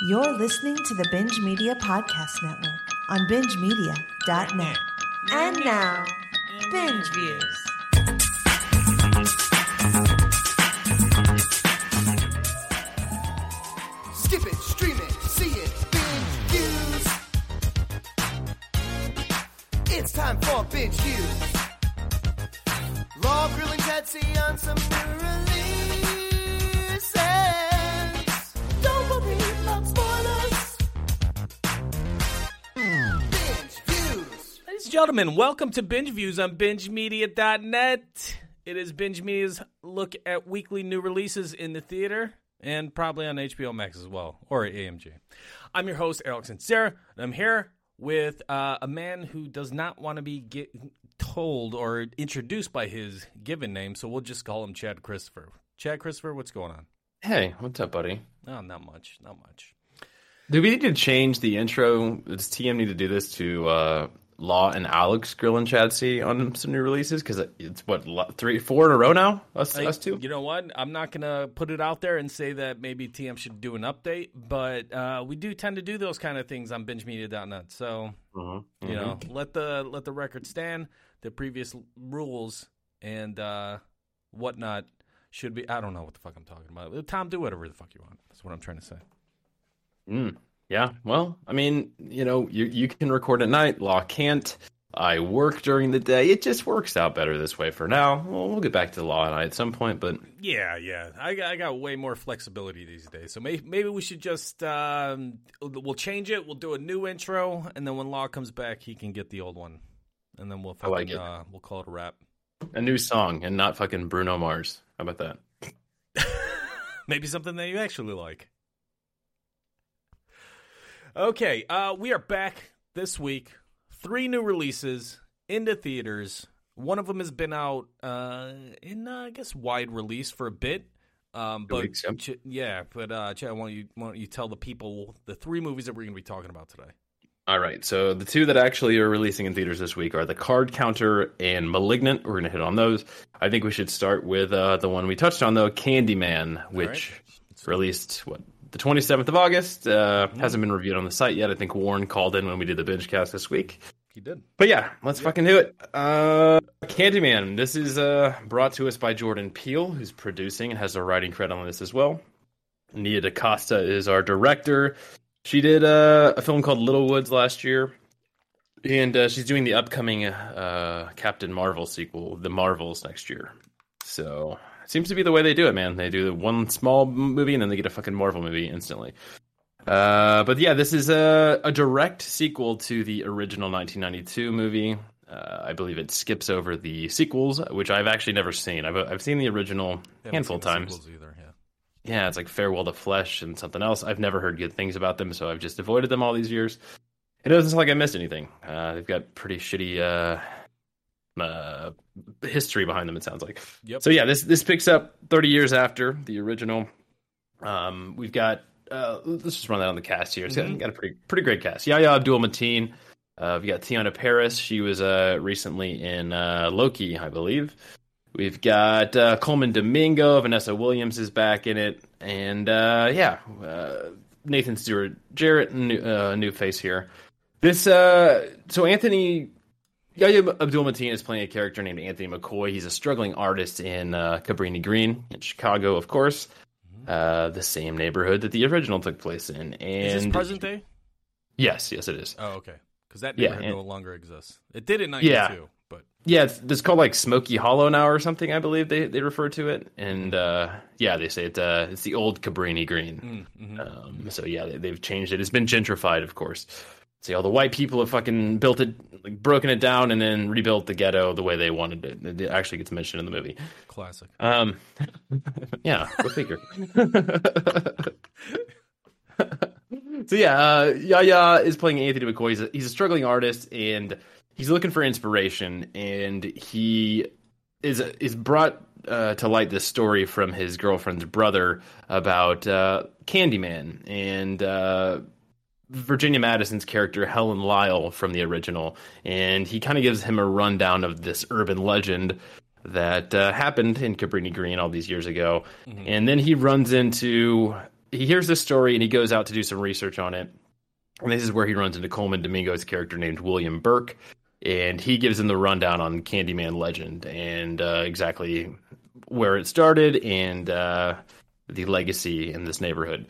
You're listening to the Binge Media Podcast Network on bingemedia.net. And now, Binge Views. Skip it, stream it, see it, binge views. It's time for binge views. Law grilling Patsy on some new releases. And gentlemen, welcome to Binge Views on BingeMedia.net. It is Binge Media's look at weekly new releases in the theater and probably on HBO Max as well, or AMG. I'm your host, Alex and Sarah, and I'm here with uh, a man who does not want to be get told or introduced by his given name, so we'll just call him Chad Christopher. Chad Christopher, what's going on? Hey, what's up, buddy? Oh, not much, not much. Do we need to change the intro? Does TM need to do this to uh, Law and Alex Grill and Chadsey on some new releases? Because it's what three, four in a row now. Us, Like, us two. You know what? I'm not gonna put it out there and say that maybe TM should do an update, but uh, we do tend to do those kind of things on BingeMedia.net. So Mhm, you mhm. know, let the let the record stand. The previous rules and uh, whatnot should be. I don't know what the fuck I'm talking about. Tom, do whatever the fuck you want. That's what I'm trying to say. Mm, yeah. Well, I mean, you know, you you can record at night. Law can't. I work during the day. It just works out better this way for now. Well, we'll get back to Law and I at some point, but Yeah, yeah. I got, I got way more flexibility these days. So maybe, maybe we should just um, we'll change it. We'll do a new intro, and then when Law comes back, he can get the old one, and then we'll I like fucking, uh, we'll call it a wrap. a new song and not fucking Bruno Mars. How about that? maybe something that you actually like. Okay, uh, we are back this week. Three new releases into theaters. One of them has been out uh, in, uh, I guess, wide release for a bit. Um, but weeks, yep. Ch- yeah, but uh, Chad, why don't you why don't you tell the people the three movies that we're going to be talking about today? All right, so the two that actually are releasing in theaters this week are The Card Counter and Malignant. We're going to hit on those. I think we should start with uh, the one we touched on, though, Candyman, which released, what, the 27th of August. Uh, Hasn't been reviewed on the site yet. I think Warren called in when we did the binge cast this week. He did. But yeah, let's fucking do it. Uh, Candyman. This is uh, brought to us by Jordan Peele, who's producing and has a writing credit on this as well. Nia DaCosta is our director. She did uh, a film called Little Woods last year, and uh, she's doing the upcoming uh, Captain Marvel sequel, The Marvels, next year. So seems to be the way they do it, man. They do the one small movie and then they get a fucking Marvel movie instantly. Uh, but yeah, this is a, a direct sequel to the original 1992 movie. Uh, I believe it skips over the sequels, which I've actually never seen. I've I've seen the original Haven't handful of seen the times. either. Yeah. Yeah, it's like Farewell to Flesh and something else. I've never heard good things about them, so I've just avoided them all these years. It doesn't sound like I missed anything. Uh, they've got pretty shitty uh, uh, history behind them. It sounds like. Yep. So yeah, this this picks up 30 years after the original. Um, we've got uh, let's just run that on the cast here. It's got- Mhm. got a pretty pretty great cast. Yahya Abdul Mateen. Uh, we've got Teyonah Parris. She was uh, recently in uh, Loki, I believe. We've got uh, Colman Domingo. Vanessa Williams is back in it, and uh, yeah, uh, Nathan Stewart Jarrett, new, uh, new face here. This uh, so Anthony Yahya Abdul Mateen is playing a character named Anthony McCoy. He's a struggling artist in uh, Cabrini Green in Chicago, of course, uh, the same neighborhood that the original took place in. And Is this present day? Yes, yes, it is. Oh, okay. Because that Yeah, neighborhood and- no longer exists. It did in '92, Yeah. but Yeah, it's, it's called like Smoky Hollow now or something. I believe they, they refer to it, and uh, yeah, they say it. Uh, it's the old Cabrini Green. mm, mhm. Um, so yeah, they, they've changed it. It's been gentrified, of course. See, all the white people have fucking built it, like broken it down, and then rebuilt the ghetto the way they wanted it. It actually gets mentioned in the movie. classic. Um, yeah, go figure. so yeah, uh, Yahya is playing Anthony McCoy. He's a, he's a struggling artist, and he's looking for inspiration. And he is is brought uh, to light this story from his girlfriend's brother about uh, Candyman and. Virginia Madsen's character Helen Lyle from the original, and he kind of gives him a rundown of this urban legend that uh, happened in Cabrini Green all these years ago, and then he runs into he hears this story and he goes out to do some research on it. And this is where he runs into Colman Domingo's character named William Burke, and he gives him the rundown on Candyman legend and uh, exactly where it started and uh, the legacy in this neighborhood.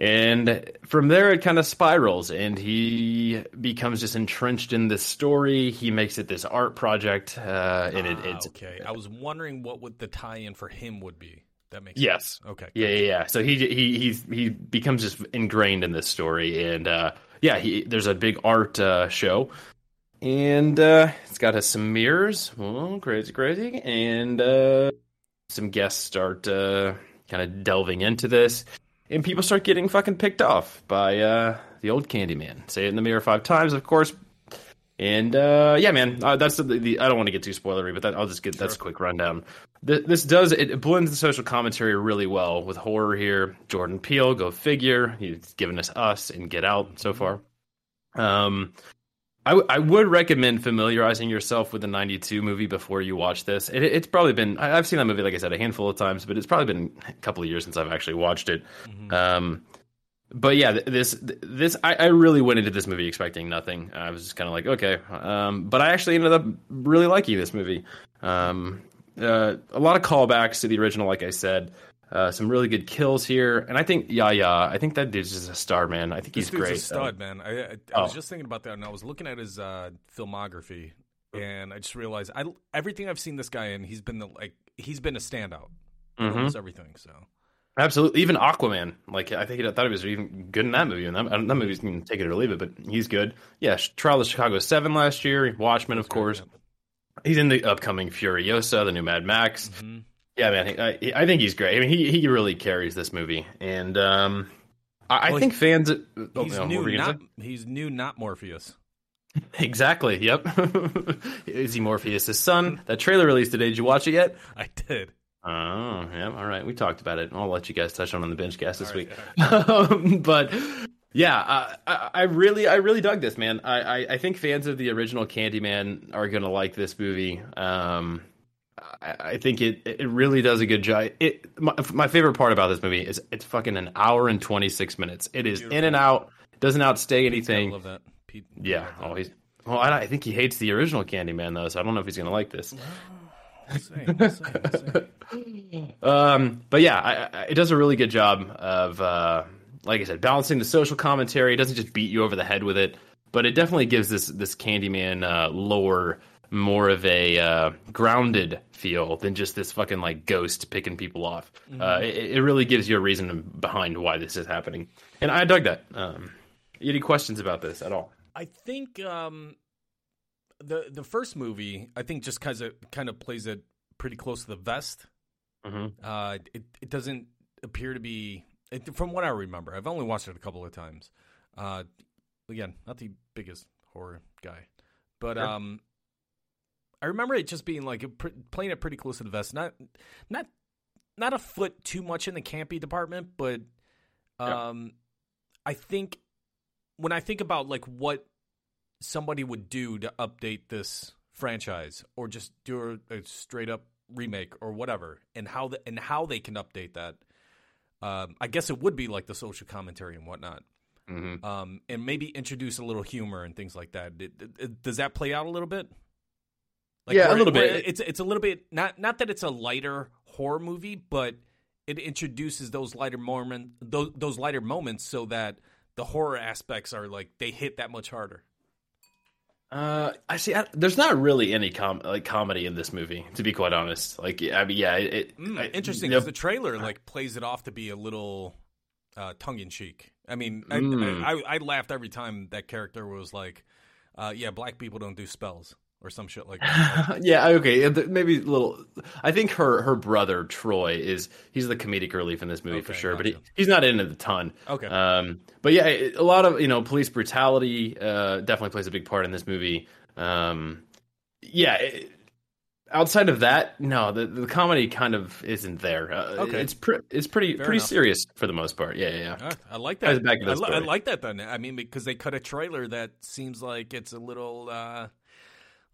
And from there, it kind of spirals, and he becomes just entrenched in this story. He makes it this art project, uh, and it, Ah, it's okay. I was wondering what would the tie-in for him would be. That makes yes, sense. Okay. Yeah, yeah, yeah. So he he he's he becomes just ingrained in this story, and uh, yeah, he there's a big art uh, show, and uh, it's got us some mirrors, oh, crazy, crazy, and uh, some guests start uh, kind of delving into this, and people start getting fucking picked off by uh, the old Candyman. Say it in the mirror five times, of course. And uh, yeah, man, uh, that's the, the. I don't want to get too spoilery, but that, I'll just get that's a quick rundown. Th- this does it, it blends the social commentary really well with horror here. Jordan Peele, go figure, he's given us Us and Get Out so far. Um, I, w- I would recommend familiarizing yourself with the '92 movie before you watch this. It, it's probably been I, I've seen that movie, like I said, a handful of times, but it's probably been a couple of years since I've actually watched it. Um, but yeah, this this I, I really went into this movie expecting nothing. I was just kind of like, okay, um, but I actually ended up really liking this movie. Um, uh, a lot of callbacks to the original, like I said. Uh, some really good kills here, and I think yeah, yeah, I think that dude's just a star, man. I think This he's dude's great. a stud, man. I, I, I was Oh. just thinking about that, and I was looking at his uh, filmography, and I just realized I everything I've seen this guy in, he's been the like he's been a standout. Mhm. Almost everything. So Absolutely, even Aquaman. Like I think he thought he was even good in that movie, and that, that movie's can take it or leave it, but he's good. Yeah, Trial of Chicago Seven last year, Watchmen, of course. He's in the upcoming Furiosa, the new Mad Max. Mhm. Yeah, man, I, I think he's great. I mean, he he really carries this movie, and um, I, I Well, think fans. Oh, he's no, new, not he's new, not Morpheus. exactly. Yep. Is he Morpheus' son? That trailer released today. Did you watch it yet? I did. Oh, yeah. All right. We talked about it. I'll let you guys touch on on the binge cast this right, week. um, but yeah, uh, I, I really, I really dug this, man. I, I, I think fans of the original Candyman are gonna like this movie. Um, I, think it, it really does a good job. It, my, my favorite part about this movie is it's fucking an hour and twenty six minutes. It is in and out. Doesn't outstay I anything. love that. Pete, Yeah. Oh, he's. Well, I, I think he hates the original Candyman though, so I don't know if he's gonna like this. Um, but yeah, I, I, it does a really good job of, uh, like I said, balancing the social commentary. It doesn't just beat you over the head with it, but it definitely gives this this Candyman uh, lore more of a uh, grounded feel than just this fucking like ghost picking people off. Uh, it, it really gives you a reason behind why this is happening, and I dug that. Um, any questions about this at all? I think um, the the first movie, I think, just kind of kind of plays it pretty close to the vest. hmm Uh, it it doesn't appear to be, it, from what I remember. I've only watched it a couple of times. Uh, again, not the biggest horror guy, but Sure. um, I remember it just being like pr- playing it pretty close to the vest. Not not not a foot too much in the campy department, but Yeah. um, I think when I think about like what somebody would do to update this franchise or just do a, a straight up remake or whatever and how the, and how they can update that um, I guess it would be like the social commentary and whatnot hmm um, and maybe introduce a little humor and things like that It- it- it- does that play out a little bit Yeah, a little bit. it's it's a little bit not not that it's a lighter horror movie but it introduces those lighter moment those those lighter moments so that the horror aspects are like they hit that much harder Uh, I see. I, there's not really any com- like comedy in this movie, to be quite honest. Like, I mean, yeah, it, it Mm, I- interesting the- because the trailer like plays it off to be a little uh, tongue in cheek. I mean, I, Mm. I, I, I laughed every time that character was like, uh, "Yeah, black people don't do spells" or some shit like that. Yeah, okay, maybe a little. I think her her brother Troy is he's the comedic relief in this movie for sure, but he, he's not in it a ton. Okay. Um, but yeah, a lot of you know police brutality uh, definitely plays a big part in this movie. Um, yeah. It, Outside of that, no, the, the comedy kind of isn't there. Uh, Okay. it's pre- it's pretty Fair pretty enough. serious for the most part. Yeah, yeah. yeah. I like that. back I, li- I like that then. I mean, because they cut a trailer that seems like it's a little, uh,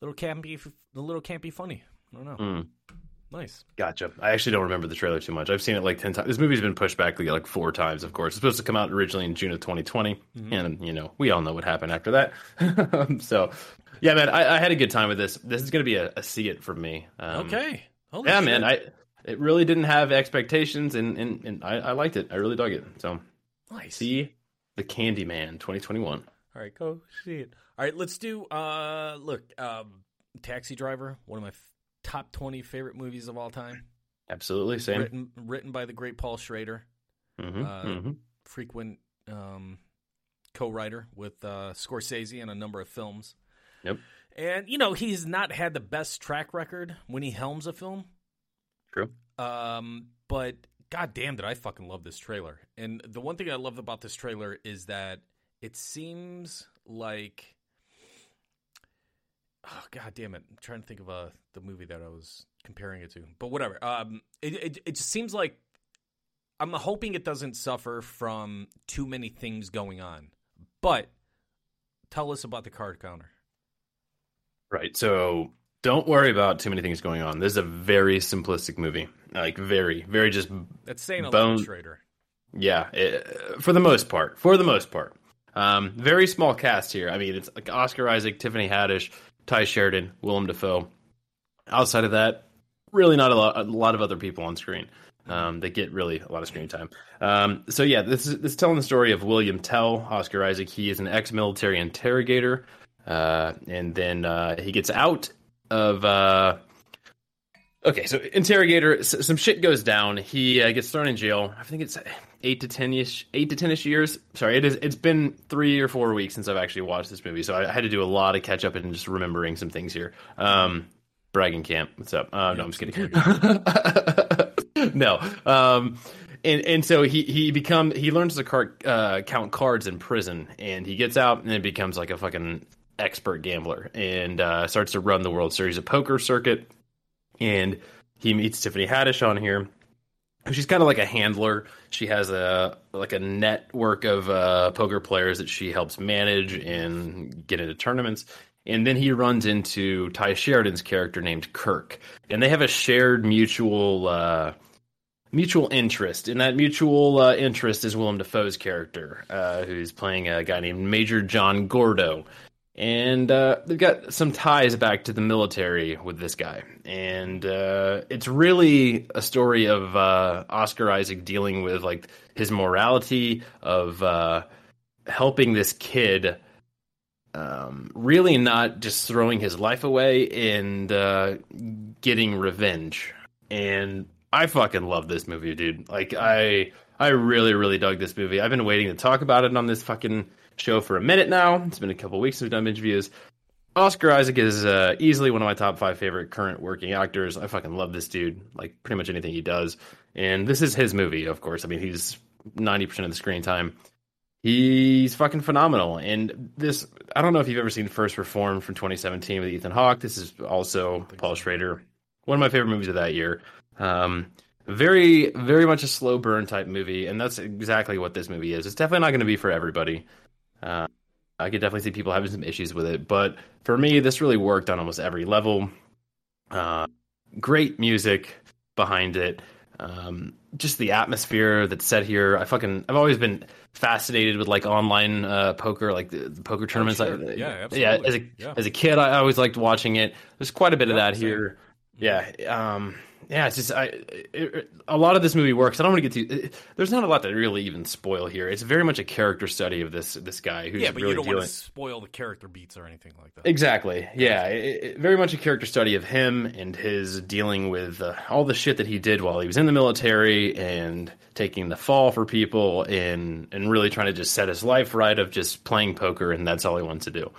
little campy, a little campy funny. I don't know. Mm. Nice. Gotcha. I actually don't remember the trailer too much. I've seen it like ten times. This movie's been pushed back like, four times. Of course, it's supposed to come out originally in June of 2020, Mm-hmm. and you know we all know what happened after that. so, yeah, man, I, I had a good time with this. This is gonna be a, a see it for me. Um, Okay. Holy Yeah, shit. man. I it really didn't have expectations, and and, and I, I liked it. I really dug it. So, nice. see the Candyman 2021. All right, go see it. All right, let's do. Uh, look, um, Taxi Driver, one of my f- top twenty favorite movies of all time. Absolutely, same. Written written by the great Paul Schrader, hmm uh, hmm frequent um, co-writer with uh, Scorsese in a number of films. Yep. And you know he's not had the best track record when he helms a film. True. Um, but god damn, did I fucking love this trailer. And the one thing I love about this trailer is that it seems like oh god damn it. I'm trying to think of uh, the movie that I was comparing it to. But whatever. Um it it, it just seems like I'm hoping it doesn't suffer from too many things going on. But tell us about the card counter. Right. So don't worry about too many things going on. This is a very simplistic movie. Like very, very just That's saying a lot, Bone- Schrader. yeah. It, for the most part. For the most part. Um, very small cast here. I mean, it's like Oscar Isaac, Tiffany Haddish, Tye Sheridan, Willem Dafoe. Outside of that, really not a lot, a lot of other people on screen. Um, they get really a lot of screen time. Um, so yeah, this is this is telling the story of William Tell, Oscar Isaac. He is an ex-military interrogator, uh, and then uh, he gets out of. Uh, okay, so interrogator, some shit goes down. He uh, gets thrown in jail. I think it's eight to ten ish, eight to ten ish years. Sorry, it is. It's been three or four weeks since I've actually watched this movie, so I had to do a lot of catch up and just remembering some things here. Um, bragging camp. What's up? Uh, no, I'm just kidding. no. Um, and and so he he become he learns to uh, count cards in prison, and he gets out and then becomes like a fucking expert gambler, and uh, starts to run the World Series of Poker circuit. And he meets Tiffany Haddish on here. She's kind of like a handler. She has a like a network of uh, poker players that she helps manage and get into tournaments. And then he runs into Tye Sheridan's character named Cirk, and they have a shared mutual uh, mutual interest. And that mutual uh, interest is Willem Dafoe's character, uh, who's playing a guy named Major John Gordo. And uh, they've got some ties back to the military with this guy. And uh, it's really a story of uh, Oscar Isaac dealing with like his morality of uh, helping this kid um, really not just throwing his life away and uh, getting revenge. And I fucking love this movie, dude. Like I, I really, really dug this movie. I've been waiting to talk about it on this fucking show for a minute now. It's been a couple weeks since we've done interviews. Oscar Isaac is uh, easily one of my top five favorite current working actors. I fucking love this dude. Like pretty much anything he does, and this is his movie, of course. I mean, he's ninety percent of the screen time. He's fucking phenomenal. And this, I don't know if you've ever seen First Reformed from 2017 with Ethan Hawke. This is also Paul Schrader. One of my favorite movies of that year. Um, very, very much a slow burn type movie, and that's exactly what this movie is. It's definitely not going to be for everybody. Uh, I could definitely see people having some issues with it, but for me, this really worked on almost every level. Uh, great music behind it. Um, just the atmosphere that's set here. I fucking I've always been fascinated with like online uh, poker, like the, the poker tournaments. sure. I- Yeah, yeah. As a Yeah. as a kid, I always liked watching it. There's quite a bit of that here. Yeah. Um, yeah, it's just I, it, it- a lot of this movie works. I don't want to get to. It, there's not a lot to really even spoil here. It's very much a character study of this this guy who's Yeah, but really you don't dealing. want to spoil the character beats or anything like that. Exactly. Yeah, very much a character study of him and his dealing with uh, all the shit that he did while he was in the military and taking the fall for people and and really trying to just set his life right of just playing poker and that's all he wants to do.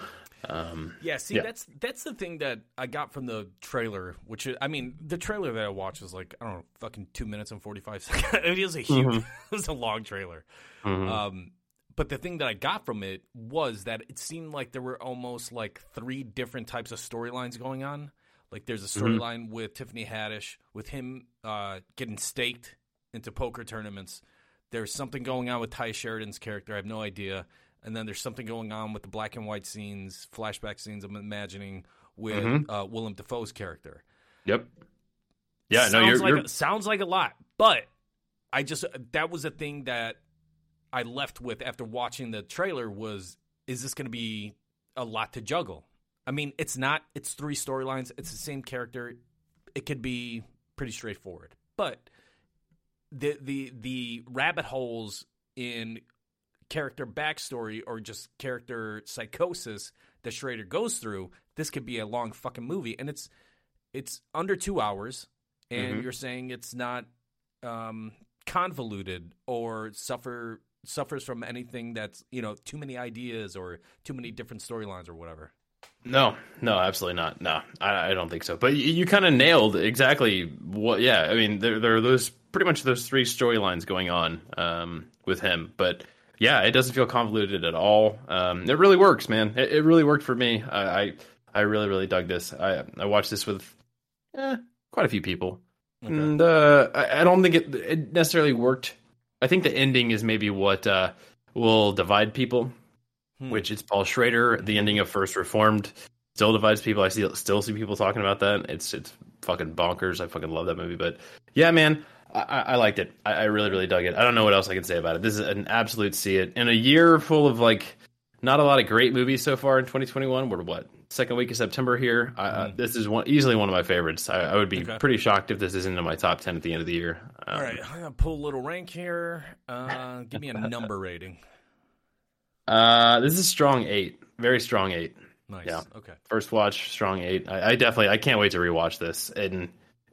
Um, Yeah, see, Yeah. that's that's the thing that I got from the trailer. Which is, I mean, the trailer that I watched was like I don't know, fucking two minutes and forty five seconds. it was a huge, it was a long trailer. mhm. Um, but the thing that I got from it was that it seemed like there were almost like three different types of storylines going on. Like there's a storyline with Tiffany Haddish, with him uh, getting staked into poker tournaments. There's something going on with Tye Sheridan's character. I have no idea. And then there's something going on with the black and white scenes, flashback scenes. I'm imagining with uh, Willem Dafoe's character. Yep. Yeah, no, sounds you're, like you're sounds like a lot, but I just that was a thing that I left with after watching the trailer was is this going to be a lot to juggle? I mean, it's not. It's three storylines. It's the same character. It could be pretty straightforward, but the the the rabbit holes in character backstory or just character psychosis that Schrader goes through, this could be a long fucking movie, and it's it's under two hours, and Mhm. you're saying it's not um, convoluted or suffer suffers from anything that's you know too many ideas or too many different storylines or whatever. No, no, absolutely not. No, I, I don't think so. But you, you kind of nailed exactly what. Yeah, I mean, there, there are those pretty much those three storylines going on um, with him. But yeah, it doesn't feel convoluted at all. Um, it really works, man. It, it really worked for me. I, I, I really, really dug this. I, I watched this with eh, quite a few people, and uh, I, I don't think it, it necessarily worked. I think the ending is maybe what uh, will divide people Hmm. which is Paul Schrader. The ending of First Reformed still divides people. I see, still see people talking about that. It's it's fucking bonkers. I fucking love that movie. But yeah, man, I, I I liked it. I, I really really dug it. I don't know what else I can say about it. This is an absolute see it in a year full of like not a lot of great movies so far in 2021. We're what second week of September here. I, I, this is one easily one of my favorites. I, I would be Okay. pretty shocked if this isn't in my top ten at the end of the year. Um, All right, I'm gonna pull a little rank here. Uh, give me a number rating. Uh, this is strong eight. Very strong eight. Nice. Yeah. Okay. first watch strong eight I, I definitely i can't wait to rewatch this and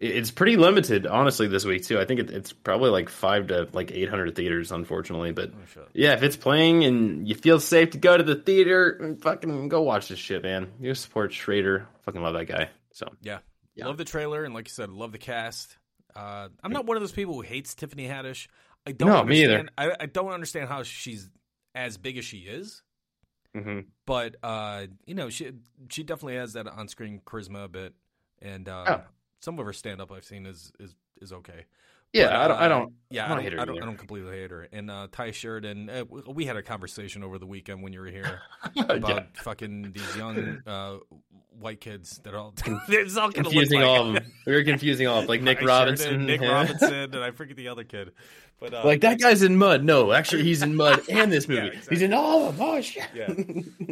it's pretty limited honestly this week too i think it, it's probably like five to like 800 theaters unfortunately but Oh, yeah if it's playing and you feel safe to go to the theater fucking go watch this shit man you support schrader fucking love that guy so Yeah. Yeah. Love the trailer, and like you said, love the cast. Uh, I'm not one of those people who hates Tiffany Haddish. I don't No, me either. I, I don't understand how she's as big as she is. hmm But uh, you know, she she definitely has that on screen charisma a bit, and uh, Oh. Some of her stand up I've seen is is is okay. yeah But, I don't i uh, don't Yeah, I I don't don't, hate her I don't. I don't completely hate her. And uh, Tye Sheridan, uh, we- had a conversation over the weekend when you were here about yeah. fucking these young uh, white kids that are all it's all confusing like, all of them we were confusing all of them like nick robinson Sheridan, Nick. Robinson, and I forget the other kid. But uh, like that guy's in mud no actually he's in mud and this movie Yeah, he's in all of them oh shit yeah.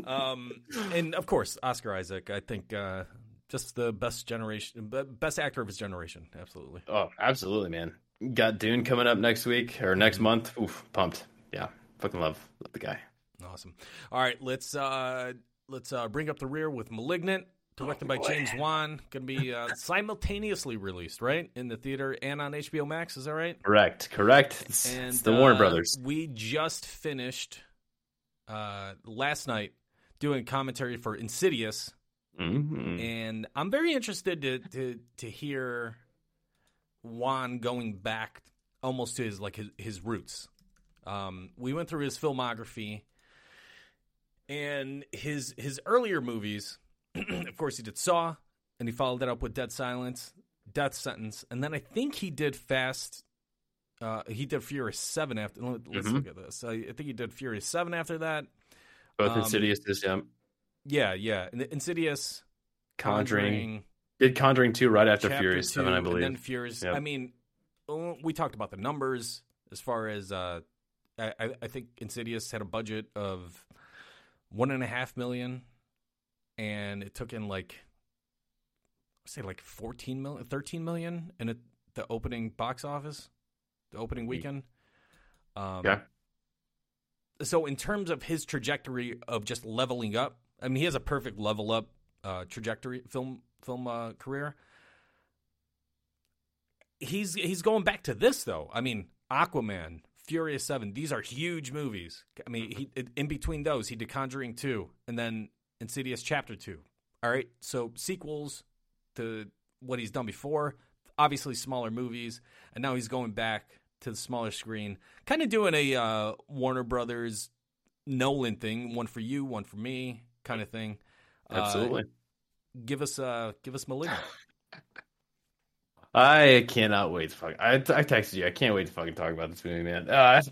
Um, and of course, Oscar Isaac. I think uh, just the best generation, best actor of his generation. Absolutely. Oh, absolutely, man. Got Dune coming up next week or next month. Oof, pumped. Yeah, fucking love, love the guy. Awesome. All right, let's uh, let's uh, bring up the rear with *Malignant*, directed by James Wan. Going to be uh, simultaneously released, right, in the theater and on HBO Max. Is that right? Correct, correct. It's, And it's the Warner uh, Brothers. We just finished uh, last night doing commentary for *Insidious*. Mhm. and I'm very interested to to to hear Wan going back almost to his like his, his roots. Um, we went through his filmography and his his earlier movies. of course, he did Saw, and he followed that up with Dead Silence, Death Sentence, and then I think he did Fast. Uh, he did Furious Seven after. let- Let's Mhm. look at this. I, I think he did Furious Seven after that. Both um, Insidious, yeah. Yeah, yeah. Insidious, Conjuring. Did Conjuring two right after Furious Seven, I believe. And then Furious. Yep. I mean, uh, we talked about the numbers as far as uh, I, I- think Insidious had a budget of one and a half million, and it took in like say like 14 million, 13 million in it, the opening box office, the opening weekend. Um, Yeah. So in terms of his trajectory of just leveling up, I mean, he has a perfect level up uh, trajectory film film uh, career. He's he's going back to this though. I mean, Aquaman, Furious Seven. These are huge movies. I mean, he in between those, he did Conjuring Two, and then Insidious Chapter Two. All right, so sequels to what he's done before. Obviously, smaller movies, and now he's going back to the smaller screen, kind of doing a uh, Warner Brothers Nolan thing, one for you, one for me, kind of thing. Uh, Absolutely. give us uh give us malignant I cannot wait to fuck. I, I texted you. I can't wait to fucking talk about this movie, man. Uh,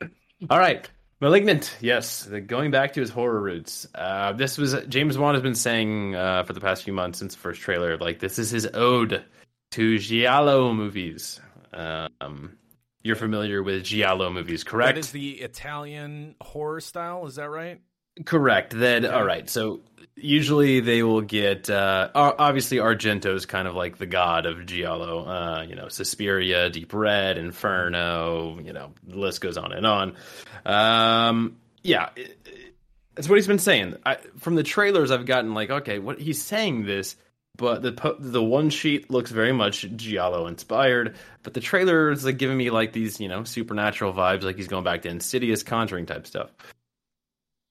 all right. Malignant, yes. The, going back to his horror roots. Uh, this was James Wan has been saying uh, for the past few months since the first trailer, like this is his ode to Giallo movies. Um, you're familiar with Giallo movies, correct? That is the Italian horror style. Is that right? Correct. Then, all right. So usually they will get uh, obviously Argento's kind of like the god of giallo. Uh, you know, Suspiria, Deep Red, Inferno. You know, the list goes on and on. Um, yeah, it- it- that's what he's been saying. I, from the trailers, I've gotten like, okay, what he's saying this, but the po- the one sheet looks very much giallo inspired. But the trailers like giving me like these, you know, supernatural vibes, like he's going back to Insidious, Conjuring type stuff.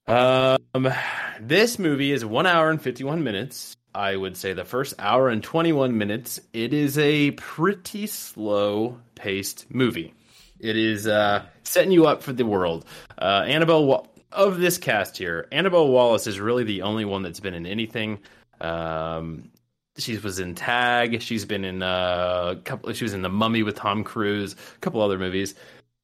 Um, this movie is one hour and fifty-one minutes. I would say the first hour and twenty-one minutes. It is a pretty slow-paced movie. It is uh, setting you up for the world. Uh, Annabelle of this cast here, Annabelle Wallis is really the only one that's been in anything. Um, she was in Tag. She's been in uh, a couple. She was in The Mummy with Tom Cruise. A couple other movies.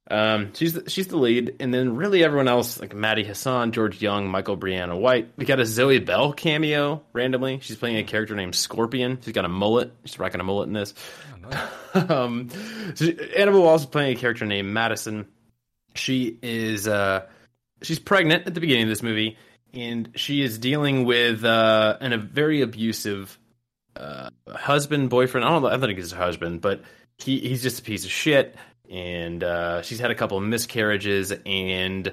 Um, she's the, she's the lead, and then really everyone else like Maddie Hasson, George Young, Michael Brianna White. We got a Zoe Bell cameo randomly. She's playing a character named Scorpion. She's got a mullet. She's rocking a mullet in this. um, so Annabelle Wallis is playing a character named Madison. She is uh, she's pregnant at the beginning of this movie, and she is dealing with uh, an, a very abusive uh, husband, boyfriend. I don't know. I think it's her husband, but he he's just a piece of shit. And uh, she's had a couple of miscarriages, and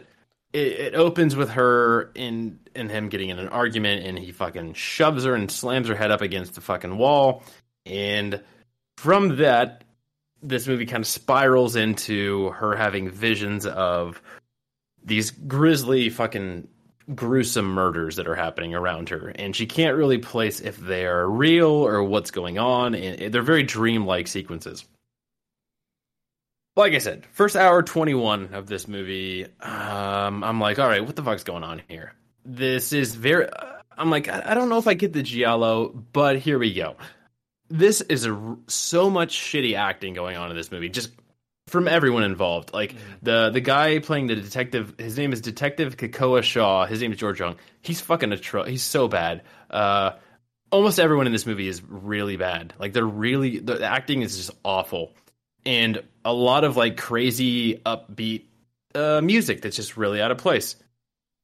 it, it opens with her in and him getting in an argument, and he fucking shoves her and slams her head up against the fucking wall. And from that, this movie kind of spirals into her having visions of these grisly fucking gruesome murders that are happening around her and she can't really place if they're real or what's going on and they're very dreamlike sequences like i said first hour 21 of this movie um, i'm like all right what the fuck's going on here? This is very i'm like i I don't know if i get the giallo but here we go. This is a, so much shitty acting going on in this movie just from everyone involved. Like the the guy playing the detective his name is detective kekoa shaw. His name is george young. He's fucking atro- he's so bad. Uh almost everyone in this movie is really bad. Like they're really the acting is just awful. And a lot of like crazy upbeat uh music that's just really out of place.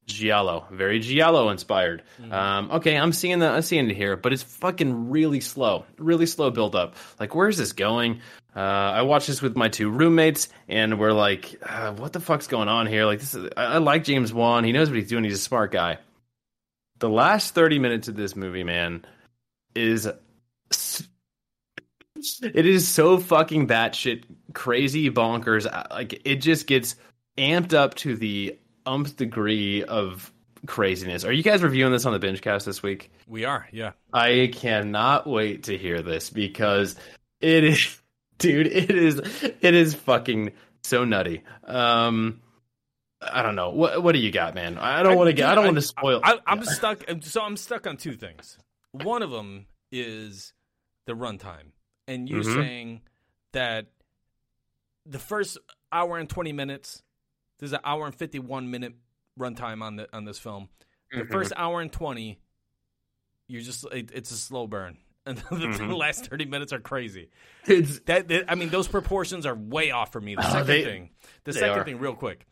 Giallo very giallo inspired. Um okay i'm seeing that i'm seeing it here but it's fucking really slow really slow build up. Like where's this going? Uh i watched this with my two roommates and we're like uh, what the fuck's going on here? Like this is I, I like james wan. He knows what he's doing. He's a smart guy. The last 30 minutes of this movie man is it is so fucking batshit crazy bonkers like it just gets amped up to the umpth degree of craziness. Are you guys reviewing this on the binge cast this week? We are, yeah. I cannot wait to hear this because it is dude, it is it is fucking so nutty. Um I don't know. What what do you got, man? I don't want to get I don't want to spoil I, I'm stuck. So I'm stuck on two things. One of them is the runtime, and you Mhm. saying that the first hour and twenty minutes, there's an hour and fifty one minute runtime on the on this film. The Mhm. first hour and twenty, you're just it, it's a slow burn, and the, the Mhm. last thirty minutes are crazy. It's That, that- I mean, those proportions are way off for me. The Oh, second they- thing, the second are. thing, real quick,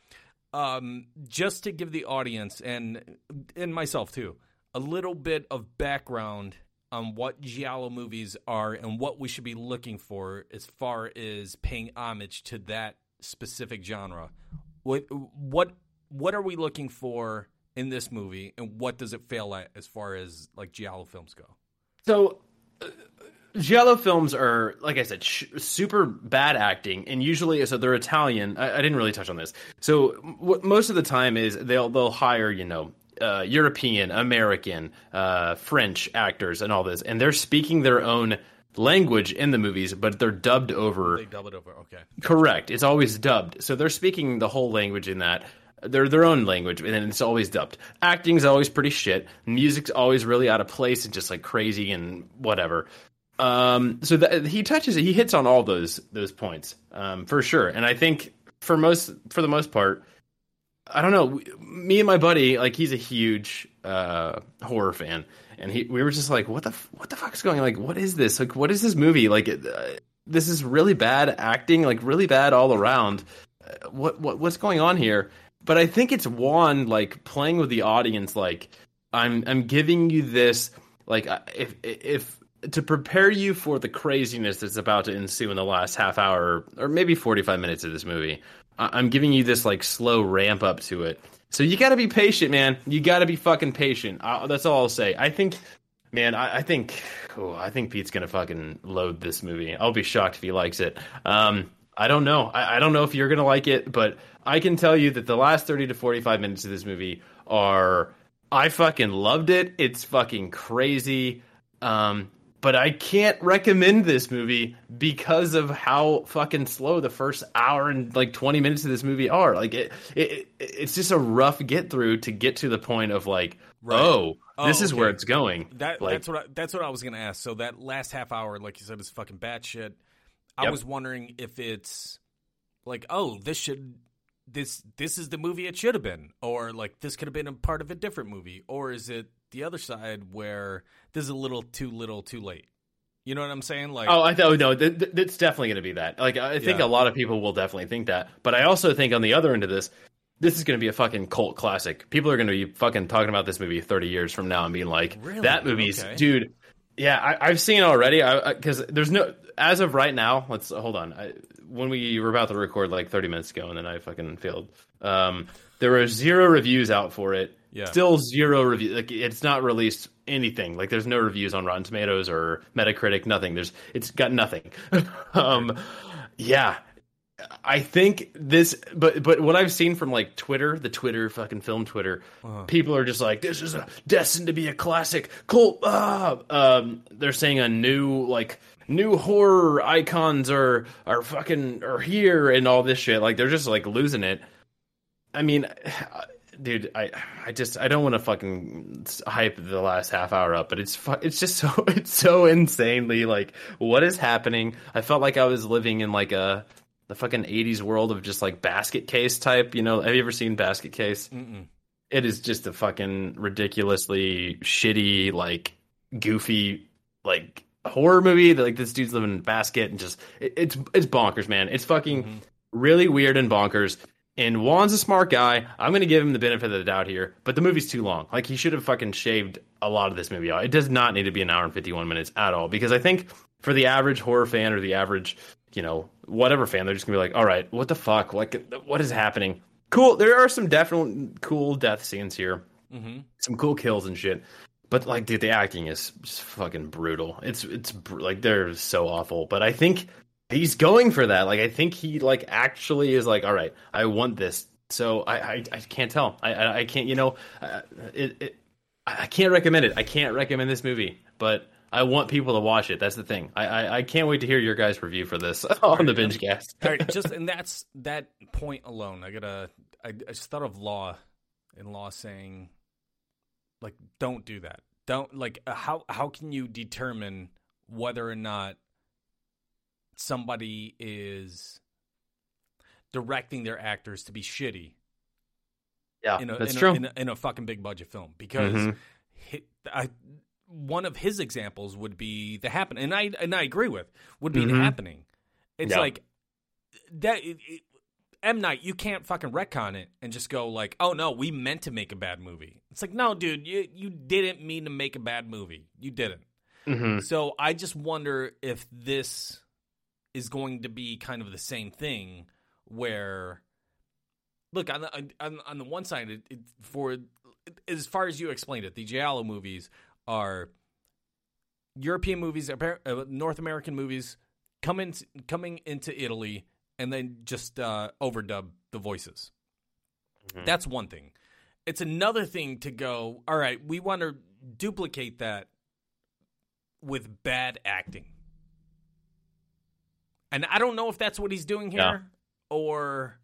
um, just to give the audience and and myself too a little bit of background on what giallo movies are and what we should be looking for as far as paying homage to that specific genre. What what what are we looking for in this movie, and what does it fail at as far as like giallo films go? So, uh, Giallo films are, like I said, sh- super bad acting, and usually, so they're Italian. I, I didn't really touch on this. So, what most of the time is they'll they'll hire, you know, uh, European, American, uh, French actors, and all this, and they're speaking their own language in the movies, but they're dubbed over. They dub it over, okay. Correct. It's always dubbed. So they're speaking the whole language in that. They're their own language, and then it's always dubbed. Acting's always pretty shit. Music's always really out of place and just like crazy and whatever. Um, so that he touches it. He hits on all those those points um, for sure. And I think for most for the most part, I don't know. Me and my buddy, like he's a huge uh, horror fan, and he we were just like, what the what the fuck is going? on? Like, what is this? Like, what is this movie? Like, uh, this is really bad acting, like really bad all around. Uh, what what what's going on here? But I think it's Wan like playing with the audience. Like, I'm I'm giving you this like if if to prepare you for the craziness that's about to ensue in the last half hour or maybe 45 minutes of this movie I- i'm giving you this like slow ramp up to it so you gotta be patient man you gotta be fucking patient that's all i'll say i think man i, I think oh, i think pete's gonna fucking load this movie i'll be shocked if he likes it um I don't know. I, I don't know if you're gonna like it, but I can tell you that the last 30 to 45 minutes of this movie are I fucking loved it. It's fucking crazy. Um, but I can't recommend this movie because of how fucking slow the first hour and like 20 minutes of this movie are. Like it, it it's just a rough get through to get to the point of like, Right. oh, Oh, this is okay. where it's going. That like, that's what I, that's what I was gonna ask. So that last half hour, like you said, is fucking batshit. I Yep. was wondering if it's like, oh, this should this this is the movie it should have been, or like this could have been a part of a different movie, or is it the other side where this is a little too little, too late? You know what I'm saying? Like, Oh, I thought no, th- th- it's definitely going to be that. Like, I think Yeah. a lot of people will definitely think that, but I also think on the other end of this, this is going to be a fucking cult classic. People are going to be fucking talking about this movie 30 years from now and being like, Really? "That movie's Okay. dude." Yeah, I, I've seen it already. Because there's no as of right now. Let's hold on. I, when we were about to record like 30 minutes ago, and then I fucking failed. Um, there were zero reviews out for it. Yeah. Still zero review. Like it's not released anything. Like there's no reviews on Rotten Tomatoes or Metacritic. Nothing. There's it's got nothing. um, yeah. I think this, but but what I've seen from like Twitter, the Twitter fucking film Twitter, people are just like, this is a, destined to be a classic cult. Ah! Um, they're saying a new like new horror icons are are fucking are here and all this shit. Like they're just like losing it. I mean, dude, I I just I don't want to fucking hype the last half hour up, but it's fu- it's just so it's so insanely like what is happening. I felt like I was living in like a the fucking 80s world of just like basket case type, you know. Have you ever seen basket case? Mm-mm. It is just a fucking ridiculously shitty like goofy like horror movie that like this dude's living in a basket and just it, it's it's bonkers, man. It's fucking mm-hmm. really weird and bonkers. And Wan's a smart guy. I'm gonna give him the benefit of the doubt here, but the movie's too long. Like he should have fucking shaved a lot of this movie out. It does not need to be an hour and 51 minutes at all because I think for the average horror fan or the average, you know, whatever fan, they're just gonna be like, all right, what the fuck? Like, what is happening? Cool. There are some definite cool death scenes here, hmm some cool kills and shit. But like, dude, the acting is just fucking brutal. It's it's br- like they're so awful. But I think he's going for that. Like, I think he like actually is like, all right, I want this. So I I, I can't tell. I, I I can't. You know, uh, it, it I can't recommend it. I can't recommend this movie, but. I want people to watch it. That's the thing. I, I, I can't wait to hear your guys' review for this on the binge cast. All right, just and that's that point alone. I gotta. I, I just thought of law, and law saying, like, don't do that. Don't like. uh, How how can you determine whether or not somebody is directing their actors to be shitty Yeah, in a, that's in, true. A, in, a, in a fucking big budget film because Mhm. hi- I, one of his examples would be the happening, and I and I agree with would be the Mhm. happening. It's Yeah. like that. It, it, M Night, you can't fucking retcon it and just go like, "Oh no, we meant to make a bad movie." It's like, no, dude, you you didn't mean to make a bad movie. You didn't. Mhm. So I just wonder if this is going to be kind of the same thing where look on the on, on the one side it, it, for as far as you explained it the giallo movies are European movies uh, North American movies coming coming into Italy and then just uh, overdub the voices. Mhm. that's one thing. It's another thing to go all right we want to duplicate that with bad acting and I don't know if that's what he's doing here Yeah. or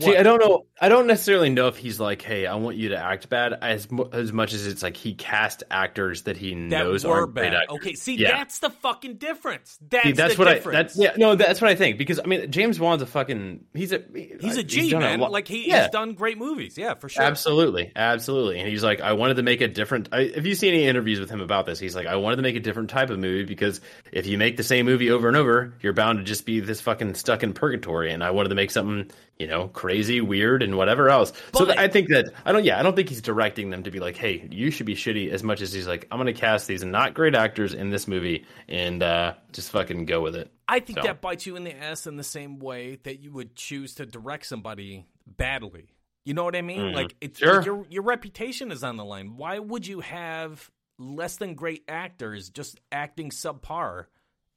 See, I don't know. I don't necessarily know if he's like, "Hey, I want you to act bad," as as much as it's like he cast actors that he that knows great bad. actors. Okay, see, Yeah. that's the fucking difference. That's, See, that's the what difference. I. That's yeah. No, that's what I think because I mean, James Wan's a fucking. He's a. He's a G, done man. lot- like he, yeah. he's done great movies. Yeah, for sure. Absolutely, absolutely, and he's like, I wanted to make a different. I, if you see any interviews with him about this, he's like, I wanted to make a different type of movie because if you make the same movie over and over, you're bound to just be this fucking stuck in purgatory. And I wanted to make something, you know, crazy, weird, and whatever else. so But- th- I think that I don't. Yeah, I don't think he's directing them to be like, hey, you should be shitty as much as he's like, I'm going to cast these not great actors in this movie and uh, just fucking go with it. I think So. that bites you in the ass in the same way that you would choose to direct somebody badly. You know what I mean? Like it's Mm. Sure. your your reputation is on the line. Why would you have less than great actors just acting subpar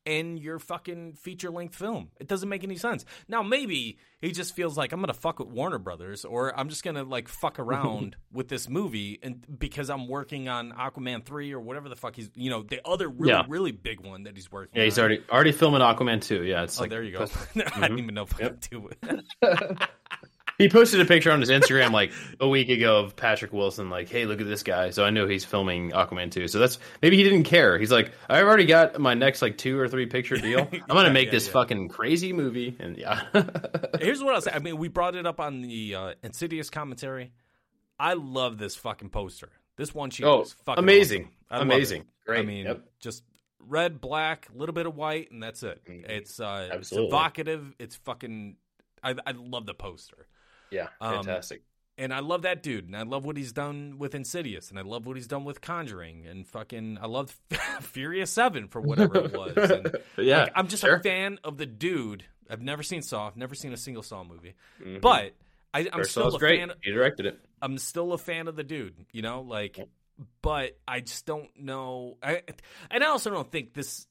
in your fucking feature length film? It doesn't make any sense. Now maybe he just feels like I'm gonna fuck with Warner Brothers or I'm just gonna like fuck around with this movie and because I'm working on Aquaman three or whatever the fuck he's you know the other really Yeah. really big one that he's working. Yeah, he's on. already already filming Aquaman two. Yeah, it's Oh, like there you go. I didn't even know if I could do it. He posted a picture on his Instagram like a week ago of Patrick Wilson, like, "Hey, look at this guy." So I know he's filming Aquaman 2. So that's maybe he didn't care. He's like, "I've already got my next like two or three picture deal. I'm gonna Yeah, make yeah, this yeah. fucking crazy movie." And yeah, Here's what I'll say. I mean, we brought it up on the uh, Insidious commentary. I love this fucking poster. This one sheet Oh, is fucking amazing. awesome. Amazing. Great. I mean, Yep. just red, black, a little bit of white, and that's it. It's uh, it's evocative. It's fucking. I, I love the poster. Yeah, Um, fantastic. And I love that dude, and I love what he's done with Insidious, and I love what he's done with Conjuring, and fucking, I love Furious Seven for whatever it was. And, yeah, like, I'm just sure. a fan of the dude. I've never seen Saw, never seen a single Saw movie, Mhm. but I, I'm First still Saw's a great. fan. He directed it. I'm still a fan of the dude. You know, like, but I just don't know. I and I also don't think this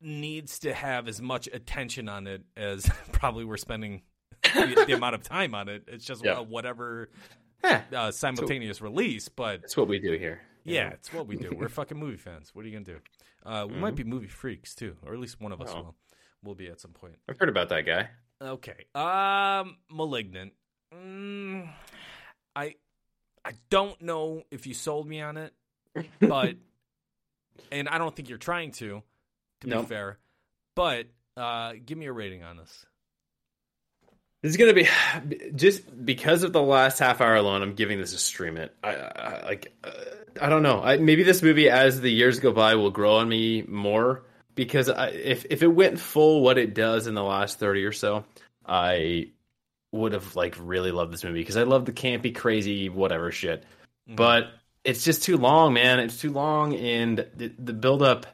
needs to have as much attention on it as probably we're spending the, the amount of time on it. It's just Yeah. uh, whatever Yeah, uh, simultaneous release, but it's what we do here. yeah, it's what we do. We're fucking movie fans. What are you gonna do? Uh, we might be movie freaks too, or at least one of us Mm-hmm. Oh. will. Will be at some point. I've heard about that guy. Okay. Um, malignant. Mm, I I don't know if you sold me on it, but and I don't think you're trying to. To No. be fair, but uh, give me a rating on this. This is gonna be just because of the last half hour alone. I'm giving this a stream it. I, I like. Uh, I don't know. I, maybe this movie, as the years go by, will grow on me more because I, if if it went full what it does in the last thirty or so, I would have like really loved this movie because I love the campy, crazy, whatever shit. But it's just too long, man. It's too long, and the, the build up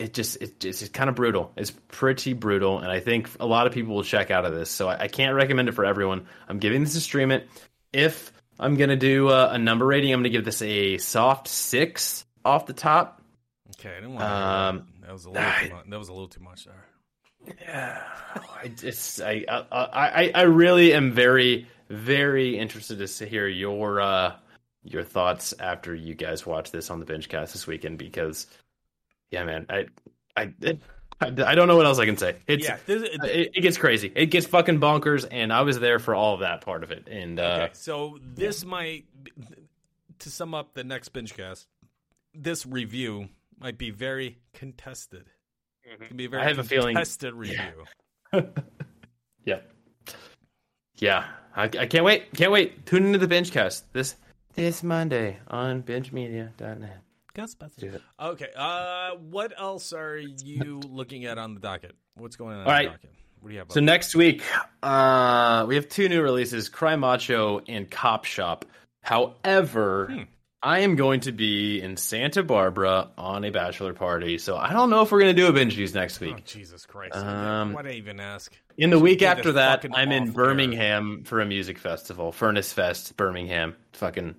it just it just it's kind of brutal. It's pretty brutal, and I think a lot of people will check out of this. So I, I can't recommend it for everyone. I'm giving this a stream it. If I'm gonna do a, a number rating, I'm gonna give this a soft six off the top. Okay, I didn't want to. Um, that was a little. Too much. That was a little too much there. Yeah, I just I I I, I really am very very interested to hear your uh your thoughts after you guys watch this on the binge cast this weekend because yeah man. I I I, I don't know what else I can say. It's yeah, this, it, it gets crazy. It gets fucking bonkers and I was there for all of that part of it. And uh Okay, so this might, to sum up the next binge cast, this review might be very contested. It can be a very I have a feeling- contested review. yeah yeah. I, I can't wait. Can't wait. Tune into the binge cast this this Monday on bingemedia.net Ghostbusters. Do it. Okay. Uh, what else are you looking at on the docket? What's going on All on right. the docket? What do you have? So up? next week, uh, we have two new releases: Cry Macho and Cop Shop. However, Hmm. I am going to be in Santa Barbara on a bachelor party, so I don't know if we're going to do a binge views next Oh, week. Jesus Christ! Um, Why did I even ask? in the week after that, I'm in off-air. Birmingham for a music festival, Furnace Fest, Birmingham, fucking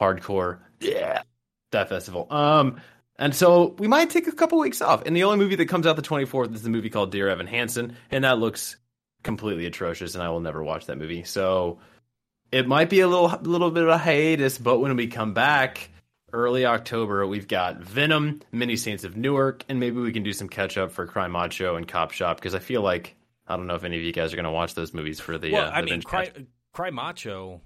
hardcore, yeah, that festival. Um, and so we might take a couple weeks off. And the only movie that comes out the 24th is the movie called Dear Evan Hansen, and that looks completely atrocious, and I will never watch that movie. So it might be a little little bit of a hiatus, but when we come back early October, we've got Venom, Many Saints of Newark, and maybe we can do some catch up for Cry Macho and Cop Shop because I feel like I don't know if any of you guys are going to watch those movies for the. well, uh, I mean, Cry. Cry Macho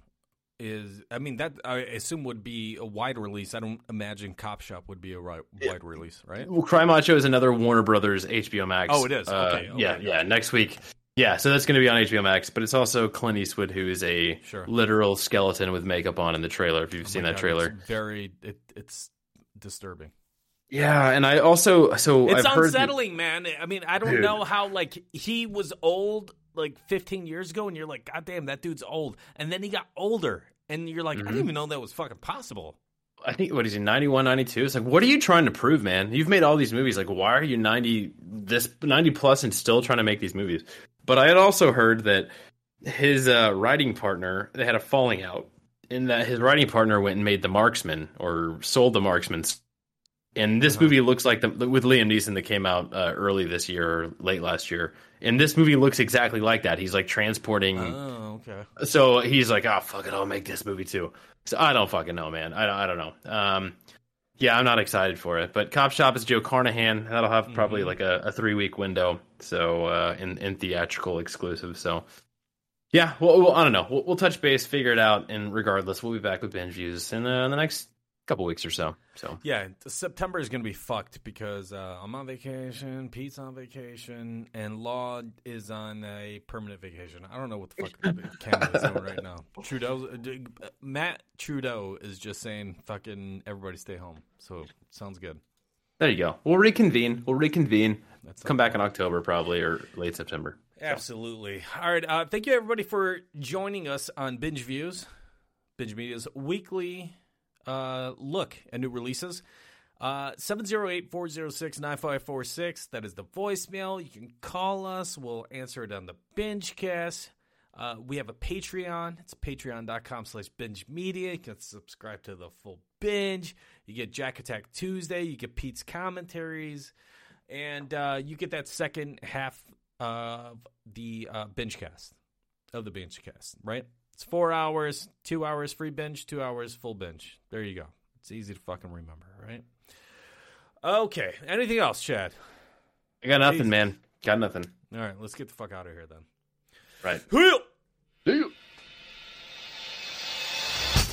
is. I mean, that I assume would be a wide release. I don't imagine Cop Shop would be a ri- wide release, right? Well, Cry Macho is another Warner Brothers HBO Max. Oh, it is? Uh, Okay, okay. Yeah, yeah. Next week. Yeah, so that's going to be on HBO Max, but it's also Clint Eastwood, who is a Sure. literal skeleton with makeup on in the trailer. If you've Oh seen that God, trailer, it's very. It, it's disturbing. yeah. And I also so It's I've heard that- unsettling, man. I mean, I don't Dude. know how like he was old like 15 years ago, and you're like, God damn, that dude's old. And then he got older, and you're like, I Mm-hmm. didn't even know that was fucking possible. I think what is he 91, 92? It's like, what are you trying to prove, man? You've made all these movies. Like, why are you ninety this ninety plus and still trying to make these movies? But I had also heard that his uh, writing partner they had a falling out, in that his writing partner went and made the Marksman or sold the Marksman. And this movie looks like the with Liam Neeson that came out uh, early this year or late last year. And this movie looks exactly like that. He's like transporting Oh, okay. so he's like, "Oh fuck it, I'll make this movie too." So I don't fucking know, man. I don't, I don't know. Um, yeah, I'm not excited for it. But Cop Shop is Joe Carnahan. That'll have probably like a, a three week window. So uh, in in theatrical exclusive. So yeah, well, well I don't know. We'll, we'll touch base, figure it out, and regardless, we'll be back with binge views in, uh, in the next couple weeks or so. So Yeah, September is going to be fucked because uh, I'm on vacation, Pete's on vacation, and Law is on a permanent vacation. I don't know what the fuck Canada's doing right now. Trudeau, uh, Matt Trudeau is just saying, "Fucking everybody stay home." So sounds good. there you go. We'll reconvene. We'll reconvene. That's Come back in October probably or late September. Absolutely. All right. Uh, thank you, everybody, for joining us on Binge Views, Binge Media's weekly uh, look at new releases. Uh, 708-406-9546. That is the voicemail. You can call us. We'll answer it on the Binge Cast. Uh, we have a Patreon. It's patreon.com slash binge media. You can subscribe to the full binge. You get Jack Attack Tuesday. You get Pete's commentaries. And uh, you get that second half of the uh, binge cast, of the binge cast, right? It's four hours, two hours free binge, two hours full binge. There you go. It's easy to fucking remember, right? Okay. Anything else, Chad? I got nothing, man. Got nothing. All right, let's get the fuck out of here then. Right.